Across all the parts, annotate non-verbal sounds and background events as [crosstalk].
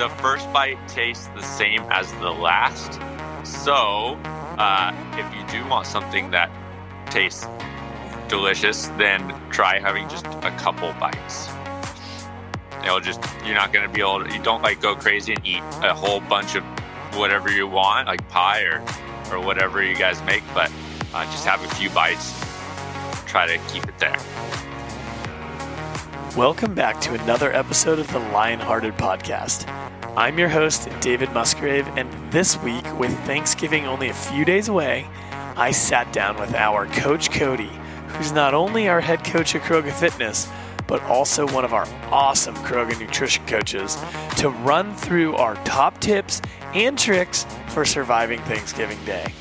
the first bite tastes the same as the last. So, uh, if you do want something that tastes delicious, then try having just a couple bites. It'll just you're not gonna be able to. You don't like go crazy and eat a whole bunch of whatever you want, like pie or or whatever you guys make, but uh, just have a few bites. Try to keep it there. Welcome back to another episode of the Lionhearted Podcast. I'm your host, David Musgrave, and this week, with Thanksgiving only a few days away, I sat down with our coach Cody, who's not only our head coach at Kroga Fitness, but also one of our awesome Kroga nutrition coaches, to run through our top tips and tricks for surviving Thanksgiving Day.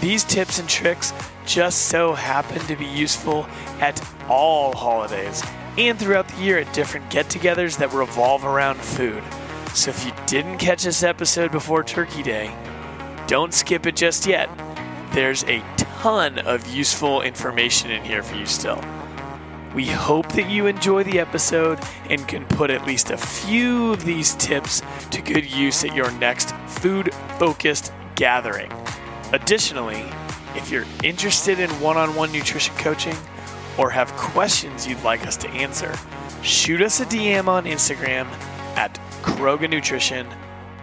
These tips and tricks just so happen to be useful at all holidays and throughout the year at different get togethers that revolve around food. So if you didn't catch this episode before Turkey Day, don't skip it just yet. There's a ton of useful information in here for you still. We hope that you enjoy the episode and can put at least a few of these tips to good use at your next food focused gathering. Additionally, if you're interested in one on one nutrition coaching, or have questions you'd like us to answer, shoot us a DM on Instagram at Kroga Nutrition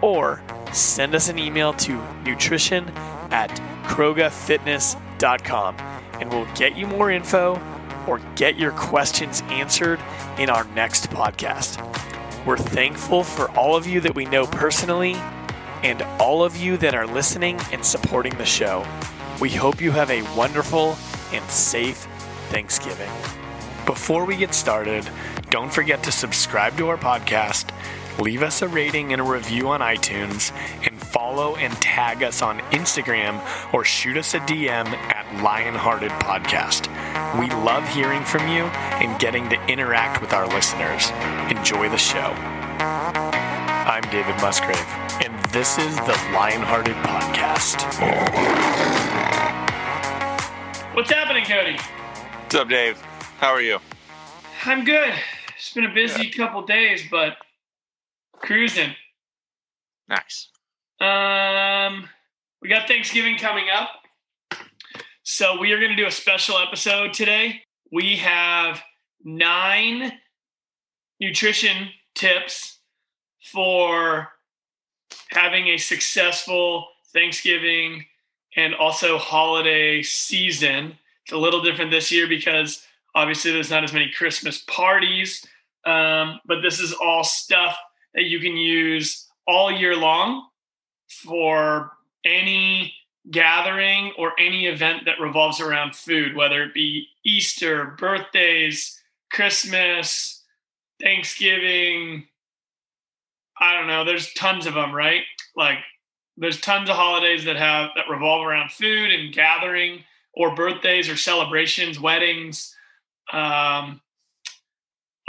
or send us an email to nutrition at krogafitness.com and we'll get you more info or get your questions answered in our next podcast. We're thankful for all of you that we know personally and all of you that are listening and supporting the show. We hope you have a wonderful and safe Thanksgiving. Before we get started, don't forget to subscribe to our podcast, leave us a rating and a review on iTunes, and follow and tag us on Instagram or shoot us a DM at Lionhearted Podcast. We love hearing from you and getting to interact with our listeners. Enjoy the show. I'm David Musgrave, and this is the Lionhearted Podcast. What's happening, Cody? What's up, Dave? How are you? I'm good. It's been a busy couple days, but cruising. Nice. Um, we got Thanksgiving coming up. So we are going to do a special episode today. We have nine nutrition tips for having a successful Thanksgiving and also holiday season. It's a little different this year because obviously there's not as many Christmas parties, um, but this is all stuff that you can use all year long for any gathering or any event that revolves around food, whether it be Easter, birthdays, Christmas, Thanksgiving. I don't know. There's tons of them, right? Like there's tons of holidays that have that revolve around food and gathering or birthdays or celebrations, weddings, um,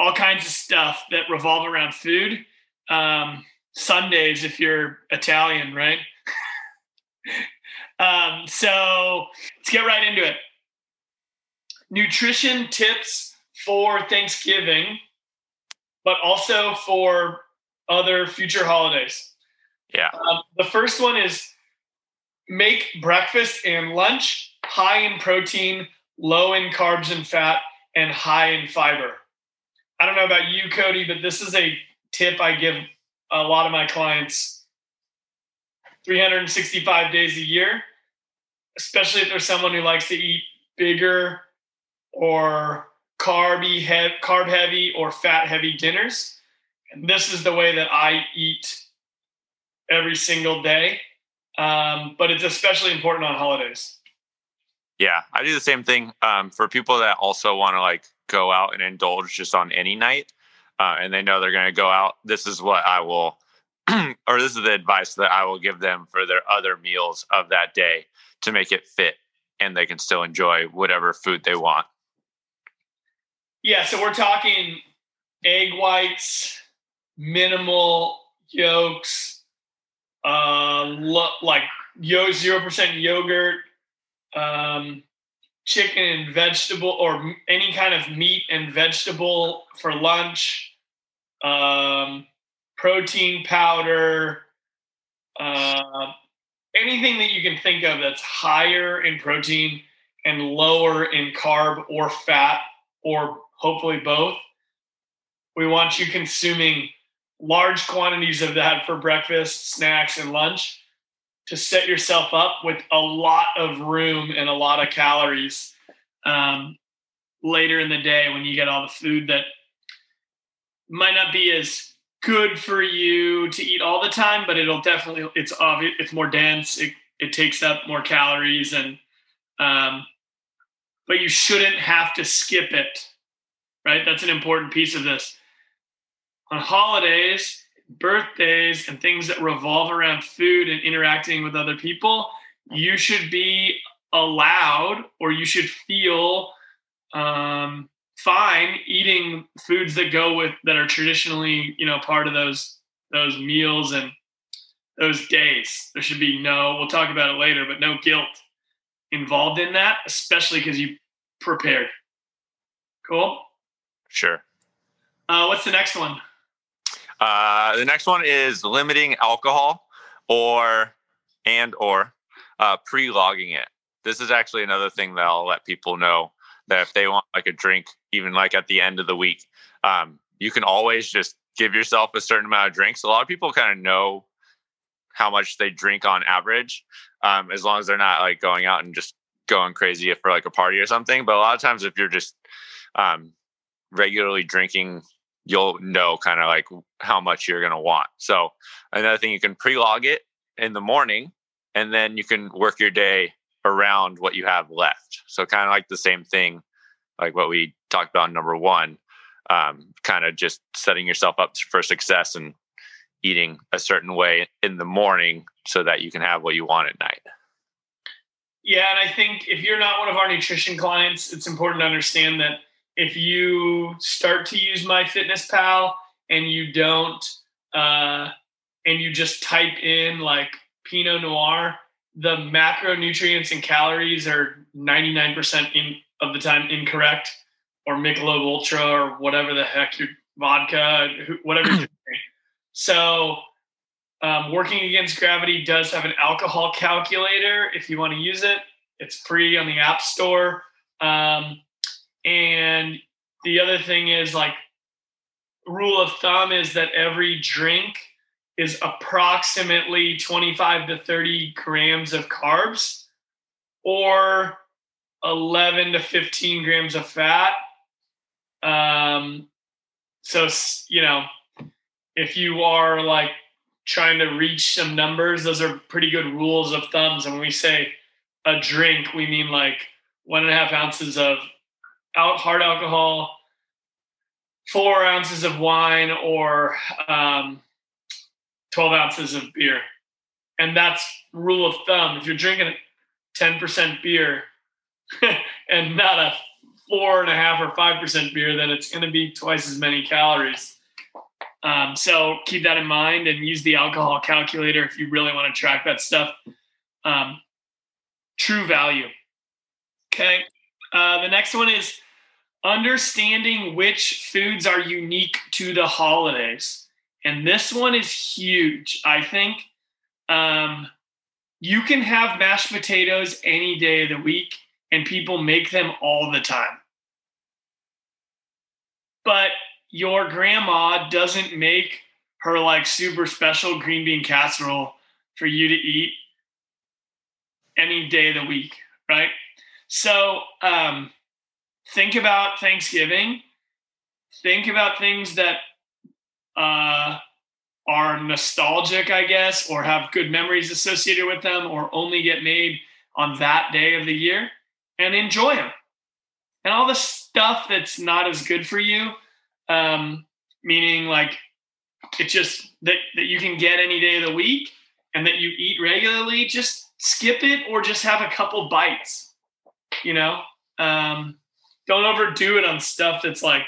all kinds of stuff that revolve around food. Um, Sundays, if you're Italian, right? [laughs] um, so let's get right into it. Nutrition tips for Thanksgiving, but also for other future holidays. Yeah. Um, the first one is make breakfast and lunch high in protein, low in carbs and fat, and high in fiber. I don't know about you, Cody, but this is a tip I give a lot of my clients 365 days a year, especially if there's someone who likes to eat bigger or carby he- carb heavy or fat heavy dinners. And this is the way that I eat every single day. Um, but it's especially important on holidays. Yeah, I do the same thing um, for people that also want to like go out and indulge just on any night, uh, and they know they're going to go out. This is what I will, [clears throat] or this is the advice that I will give them for their other meals of that day to make it fit, and they can still enjoy whatever food they want. Yeah, so we're talking egg whites, minimal yolks, uh, lo- like yo zero percent yogurt um, chicken and vegetable or any kind of meat and vegetable for lunch. Um, protein powder, uh, anything that you can think of that's higher in protein and lower in carb or fat, or hopefully both. We want you consuming large quantities of that for breakfast, snacks, and lunch to set yourself up with a lot of room and a lot of calories um, later in the day when you get all the food that might not be as good for you to eat all the time, but it'll definitely it's obvious it's more dense. It it takes up more calories and um, but you shouldn't have to skip it. Right? That's an important piece of this. On holidays, birthdays, and things that revolve around food and interacting with other people, you should be allowed or you should feel um, fine eating foods that go with that are traditionally you know part of those those meals and those days. There should be no we'll talk about it later but no guilt involved in that especially because you prepared. Cool? Sure. uh, what's the next one Uh, the next one is limiting alcohol or and or uh, pre-logging it. This is actually another thing that I'll let people know that if they want like a drink, even like at the end of the week, um, you can always just give yourself a certain amount of drinks. A lot of people kind of know how much they drink on average, um, as long as they're not like going out and just going crazy for like a party or something. But a lot of times, if you're just um, regularly drinking you'll know kind of like how much you're going to want. So another thing, you can pre-log it in the morning, and then you can work your day around what you have left. So kind of like the same thing, like what we talked about number one, um, kind of just setting yourself up for success and eating a certain way in the morning so that you can have what you want at night. Yeah, and I think if you're not one of our nutrition clients, it's important to understand that if you start to use MyFitnessPal and you don't, uh, and you just type in like Pinot Noir, the macronutrients and calories are 99% in, of the time incorrect, or Michelob Ultra, or whatever the heck your vodka, whatever. you're [clears throat] drinking. so, um, Working Against Gravity does have an alcohol calculator if you want to use it. It's free on the App Store. Um, and the other thing is like rule of thumb is that every drink is approximately 25 to 30 grams of carbs or 11 to 15 grams of fat. Um, so, you know, if you are like trying to reach some numbers, those are pretty good rules of thumbs. And when we say a drink, we mean like one and a half ounces of out hard alcohol, four ounces of wine, or um, 12 ounces of beer. And that's rule of thumb. If you're drinking 10% beer [laughs] and not a four and a half or five percent beer, then it's going to be twice as many calories. Um, so keep that in mind and use the alcohol calculator if you really want to track that stuff. Um, true value. Okay. Uh, the next one is understanding which foods are unique to the holidays. And this one is huge. I think um, you can have mashed potatoes any day of the week, and people make them all the time. But your grandma doesn't make her like super special green bean casserole for you to eat any day of the week, right? So um, think about Thanksgiving. Think about things that uh, are nostalgic, I guess, or have good memories associated with them, or only get made on that day of the year, and enjoy them. And all the stuff that's not as good for you, um, meaning like it's just that, that you can get any day of the week and that you eat regularly, just skip it or just have a couple bites. You know, um, don't overdo it on stuff that's like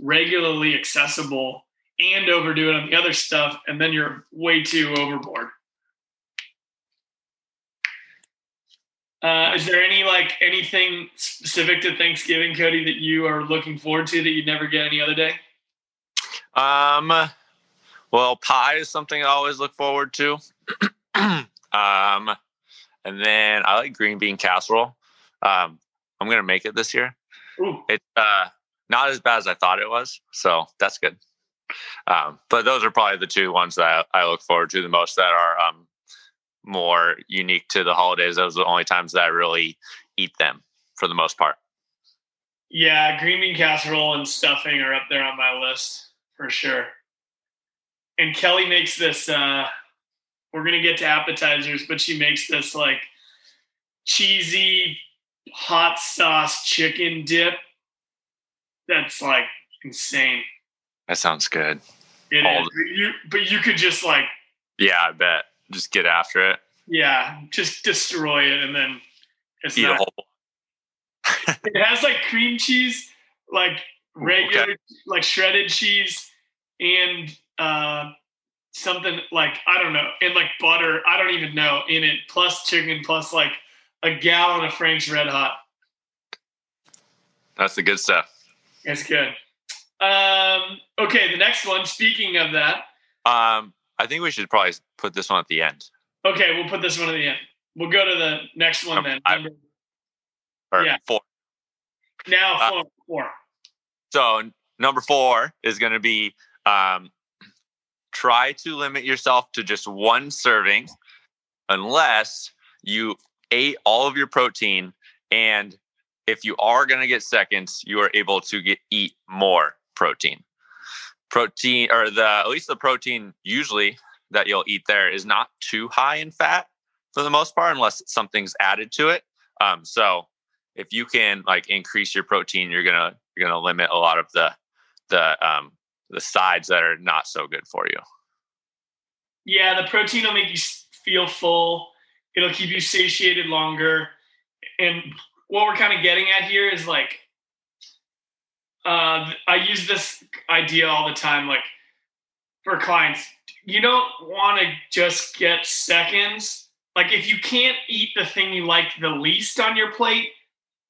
regularly accessible and overdo it on the other stuff, and then you're way too overboard. Uh, is there any like anything specific to Thanksgiving, Cody, that you are looking forward to that you'd never get any other day? Um, well, pie is something I always look forward to. [clears throat] um, and then I like green bean casserole. Um, I'm gonna make it this year. Ooh. It's uh, not as bad as I thought it was, so that's good. Um, but those are probably the two ones that I, I look forward to the most that are um, more unique to the holidays. Those are the only times that I really eat them for the most part. Yeah, green bean casserole and stuffing are up there on my list for sure. And Kelly makes this uh we're going to get to appetizers, but she makes this like cheesy hot sauce chicken dip that's like insane. That sounds good. It is. You, but you could just like, Yeah, I bet. Just get after it. yeah, just destroy it, and then it's Eat a not. whole. [laughs] It has like cream cheese, like regular, like shredded cheese, and uh, something like I don't know, and like butter. I don't even know in it. Plus chicken, plus like a gallon of Frank's Red Hot. That's the good stuff. It's good. Um, okay, the next one. Speaking of that, Um, I think we should probably put this one at the end. okay, we'll put this one at the end. We'll go to the next one Number then. five. Number- Or Yeah. four. Now Uh, four. four. So number four is going to be um, try to limit yourself to just one serving, unless you ate all of your protein, and if you are going to get seconds, you are able to get eat more protein. Protein, or the at least the protein usually that you'll eat there is not too high in fat for the most part, unless something's added to it. Um, so if you can like increase your protein, you're gonna you're gonna limit a lot of the the um the sides that are not so good for you. Yeah, the protein will make you feel full. It'll keep you satiated longer. And what we're kind of getting at here is like, uh, I use this idea all the time, like for clients. You don't want to just get seconds. Like, if you can't eat the thing you like the least on your plate,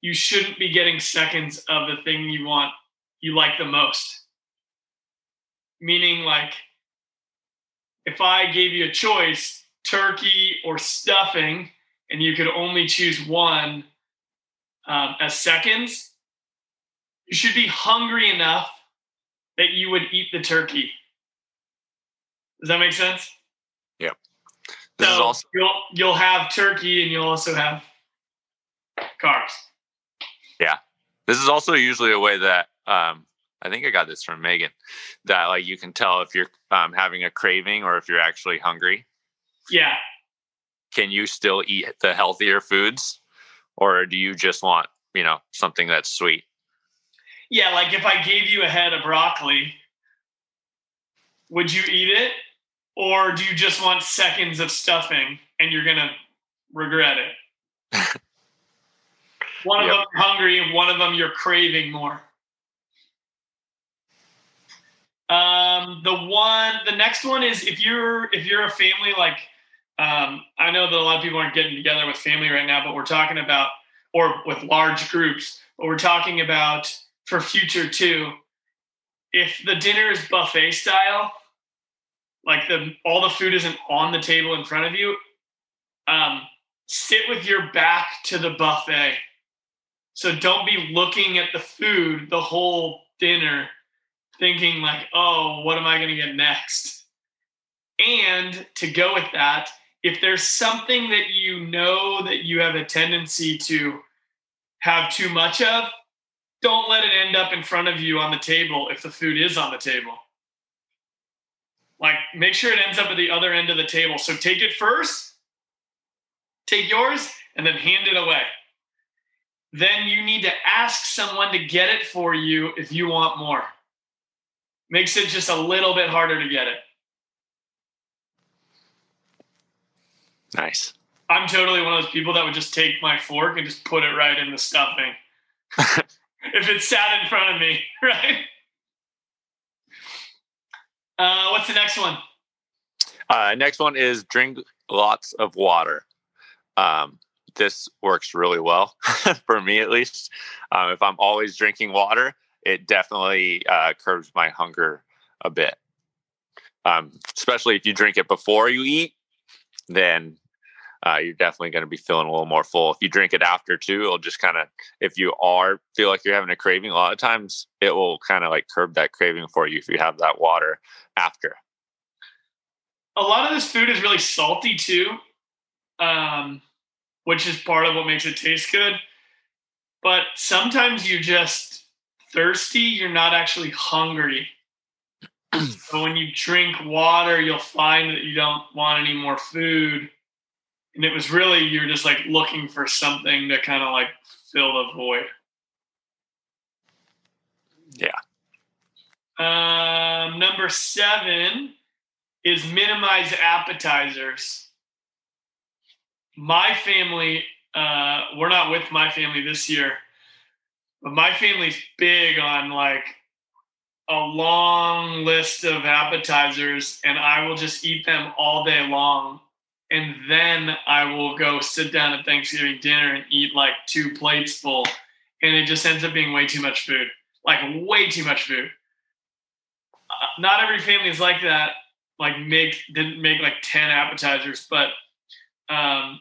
you shouldn't be getting seconds of the thing you want, you like the most. Meaning, like, if I gave you a choice, turkey or stuffing, and you could only choose one um, as seconds, you should be hungry enough that you would eat the turkey. Does that make sense? This is So also you'll you'll have turkey and you'll also have carbs. Yeah. This is also usually a way that um I think I got this from Megan that like you can tell if you're um, having a craving or if you're actually hungry. Yeah, Can you still eat the healthier foods, or do you just want you know something that's sweet? yeah. Like if I gave you a head of broccoli, would you eat it, or do you just want seconds of stuffing and you're gonna regret it? [laughs] one of Yep. them you're hungry, and one of them you're craving more. Um, the one, the next one is if you're if you're a family like, um, I know that a lot of people aren't getting together with family right now, but we're talking about or with large groups, but we're talking about for future too. If the dinner is buffet style, like the all the food isn't on the table in front of you, um, sit with your back to the buffet. So don't be looking at the food the whole dinner, thinking like, "Oh, what am I going to get next?" And to go with that, if there's something that you know that you have a tendency to have too much of, don't let it end up in front of you on the table if the food is on the table. Like, make sure it ends up at the other end of the table. So take it first, take yours, and then hand it away. Then you need to ask someone to get it for you if you want more. Makes it just a little bit harder to get it. Nice. I'm totally one of those people that would just take my fork and just put it right in the stuffing. [laughs] if it sat in front of me, [laughs] right? Uh, what's the next one? Uh, next one is drink lots of water. Um, this works really well [laughs] for me, at least. Um, if I'm always drinking water, it definitely uh, curbs my hunger a bit. Um, especially if you drink it before you eat, then uh, you're definitely going to be feeling a little more full. If you drink it after too, it'll just kind of, if you are feel like you're having a craving, a lot of times it will kind of like curb that craving for you if you have that water after. A lot of this food is really salty too, um, which is part of what makes it taste good. But sometimes you're just thirsty, you're not actually hungry. So when you drink water, you'll find that you don't want any more food and it was really you're just like looking for something to kind of like fill the void. Yeah. Um, number seven is minimize appetizers. My family, uh, we're not with my family this year, but my family's big on like a long list of appetizers, and I will just eat them all day long and then I will go sit down at Thanksgiving dinner and eat like two plates full, and it just ends up being way too much food, like way too much food. Uh, not every family is like that. Like make didn't make like ten appetizers, but um,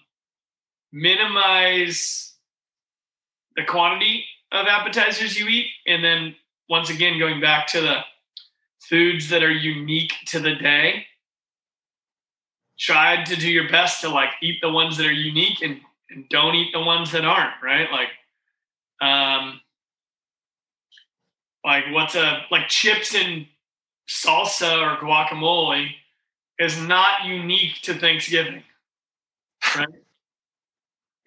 minimize the quantity of appetizers you eat, and then once again going back to the foods that are unique to the day tried to do your best to like eat the ones that are unique and, and don't eat the ones that aren't right? Like um like what's a like chips and salsa or guacamole is not unique to thanksgiving right?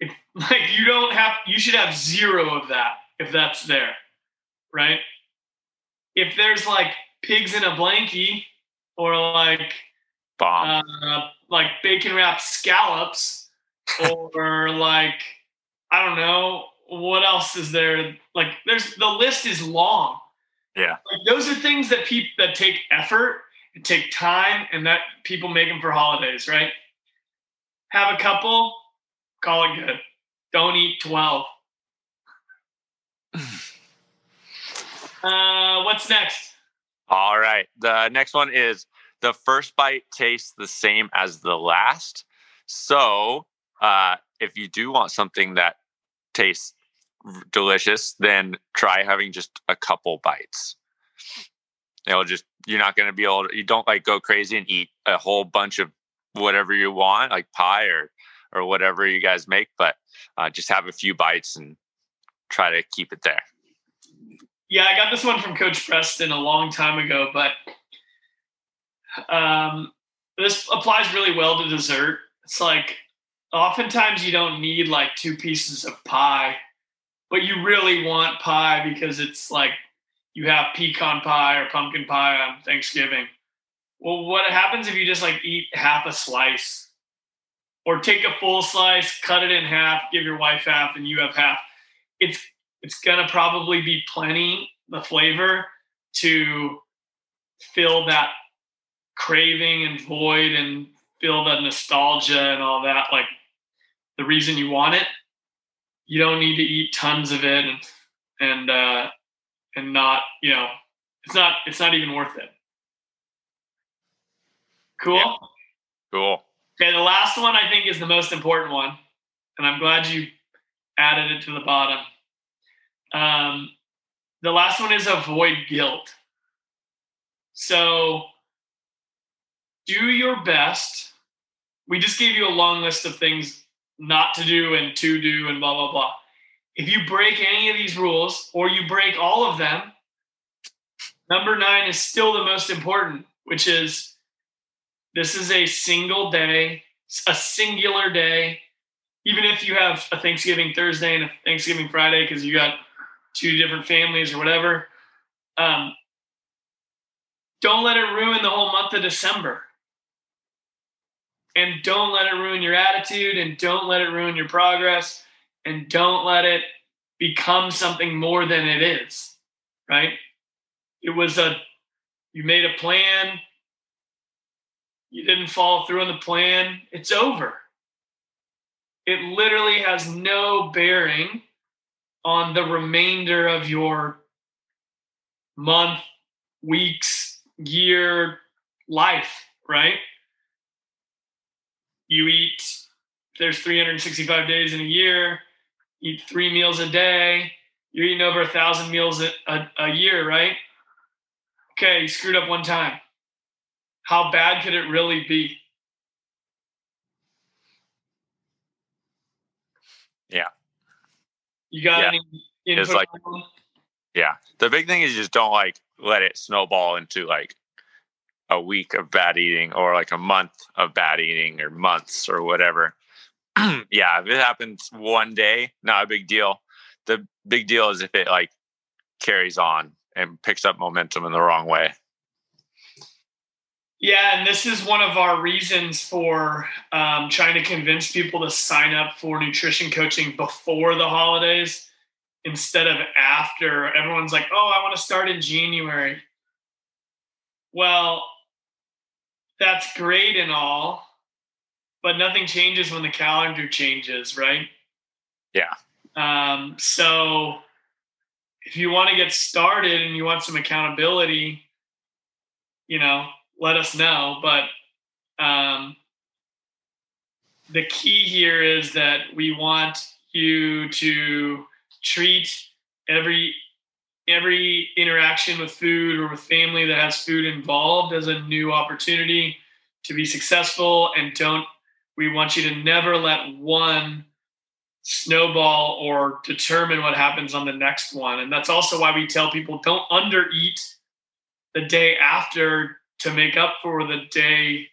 If, [laughs] like you don't have you should have zero of that if that's there right if there's like pigs in a blankie or like bomb uh, like bacon wrapped scallops [laughs] or like I don't know what else is there. Like there's the list is long. Yeah, like, those are things that people that take effort and take time, and that people make them for holidays, right? Have a couple, call it good. Don't eat twelve. Uh, what's next? All right. The next one is the first bite tastes the same as the last. So, uh, if you do want something that tastes delicious, then try having just a couple bites. It'll just you're not going to be able to. You don't like go crazy and eat a whole bunch of whatever you want, like pie or or whatever you guys make, but uh, just have a few bites and try to keep it there. Yeah, I got this one from Coach Preston a long time ago, but um, this applies really well to dessert. It's like oftentimes you don't need like two pieces of pie, but you really want pie because it's like you have pecan pie or pumpkin pie on Thanksgiving. Well, what happens if you just like eat half a slice or take a full slice, cut it in half, give your wife half, and you have half? It's it's gonna probably be plenty the flavor to fill that craving and void and feel the nostalgia and all that, like the reason you want it, you don't need to eat tons of it and and uh, and not you know it's not it's not even worth it. Cool. Yeah. Cool. Okay, the last one I think is the most important one, and I'm glad you added it to the bottom. Um, the last one is avoid guilt. So do your best. We just gave you a long list of things not to do and to do and blah, blah, blah. If you break any of these rules or you break all of them, number nine is still the most important, which is this is a single day, a singular day. Even if you have a Thanksgiving Thursday and a Thanksgiving Friday because you got two different families or whatever, um, don't let it ruin the whole month of December. And don't let it ruin your attitude and don't let it ruin your progress and don't let it become something more than it is right? It was a you made a plan. You didn't follow through on the plan. It's over. It literally has no bearing on the remainder of your month weeks year life, right? You eat, there's 365 days in a year, eat three meals a day, you're eating over a thousand meals a, a, a year, right? Okay, you screwed up one time. How bad could it really be? Yeah. You got Yeah. any input? It's like- Yeah. The big thing is just don't like let it snowball into like a week of bad eating or like a month of bad eating or months or whatever. [clears throat] yeah, if it happens one day, not a big deal. The big deal is if it like carries on and picks up momentum in the wrong way. Yeah, and this is one of our reasons for um, trying to convince people to sign up for nutrition coaching before the holidays instead of after. Everyone's like, oh, I want to start in January. Well, that's great and all, but nothing changes when the calendar changes, right? Yeah. Um, so if you want to get started and you want some accountability, you know, let us know. But um, the key here is that we want you to treat every every interaction with food or with family that has food involved as a new opportunity to be successful and don't we want you to never let one snowball or determine what happens on the next one and that's also why we tell people don't undereat the day after to make up for the day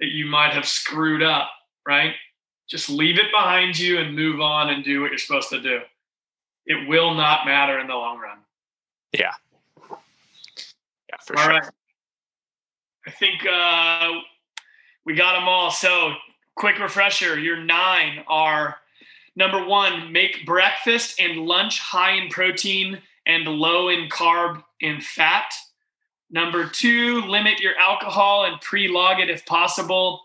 that you might have screwed up right just leave it behind you and move on and do what you're supposed to do it will not matter in the long run Yeah. Yeah, for All sure. right. I think uh, we got them all. So, quick refresher your nine are number one, make breakfast and lunch high in protein and low in carb and fat. Number two, limit your alcohol and pre log it if possible.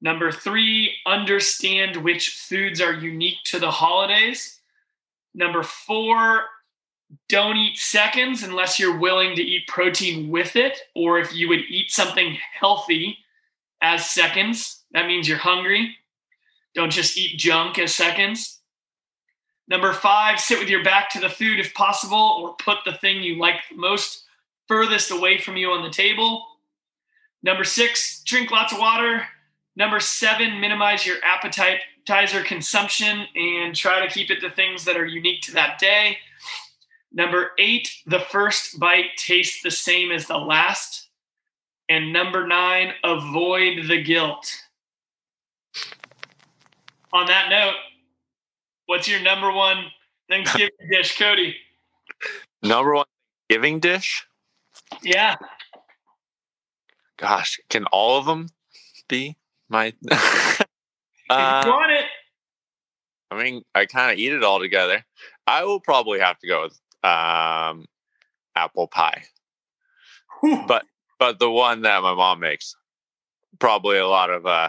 Number three, understand which foods are unique to the holidays. Number four, don't eat seconds unless you're willing to eat protein with it, or if you would eat something healthy as seconds, that means you're hungry. Don't just eat junk as seconds. Number five, sit with your back to the food if possible, or put the thing you like most furthest away from you on the table. Number six, drink lots of water. Number seven, minimize your appetizer consumption and try to keep it to things that are unique to that day. Number eight, the first bite tastes the same as the last. And number nine, avoid the guilt. On that note, what's your number one Thanksgiving [laughs] dish, Cody? Number one giving dish. Yeah. Gosh, can all of them be my? [laughs] Uh, you want it. I mean, I kind of eat it all together. I will probably have to go with um, apple pie, Whew. but but the one that my mom makes, probably a lot of uh,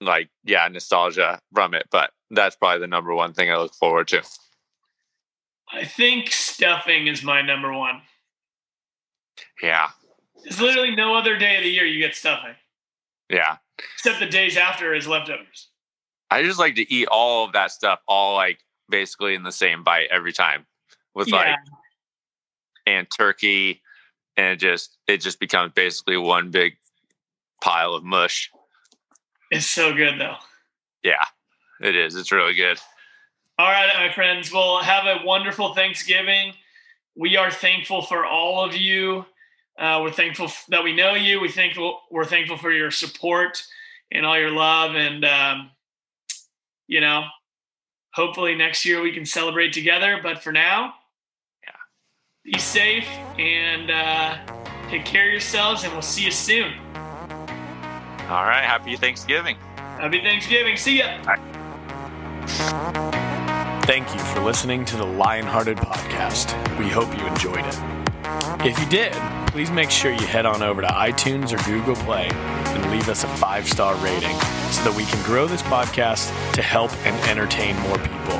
like yeah, nostalgia from it. But that's probably the number one thing I look forward to. I think stuffing is my number one. Yeah, There's literally no other day of the year you get stuffing, yeah. except the days after is leftovers. I just like to eat all of that stuff, all like basically in the same bite every time, with like and turkey, and it just it just becomes basically one big pile of mush. It's so good though. Yeah, it is. It's really good. All right, my friends. Well, have a wonderful Thanksgiving. We are thankful for all of you. Uh, we're thankful that we know you. We thankful we're thankful for your support and all your love. And um, you know, hopefully next year we can celebrate together. But for now, Yeah. be safe and uh, take care of yourselves. And we'll see you soon. All right, happy Thanksgiving. Happy Thanksgiving. See ya. Thank you for listening to the Lionhearted Podcast. We hope you enjoyed it. If you did, please make sure you head on over to iTunes or Google Play and leave us a five star rating so that we can grow this podcast to help and entertain more people.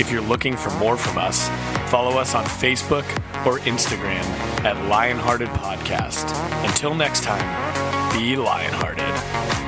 If you're looking for more from us, follow us on Facebook or Instagram at Lionhearted Podcast. Until next time, be lionhearted.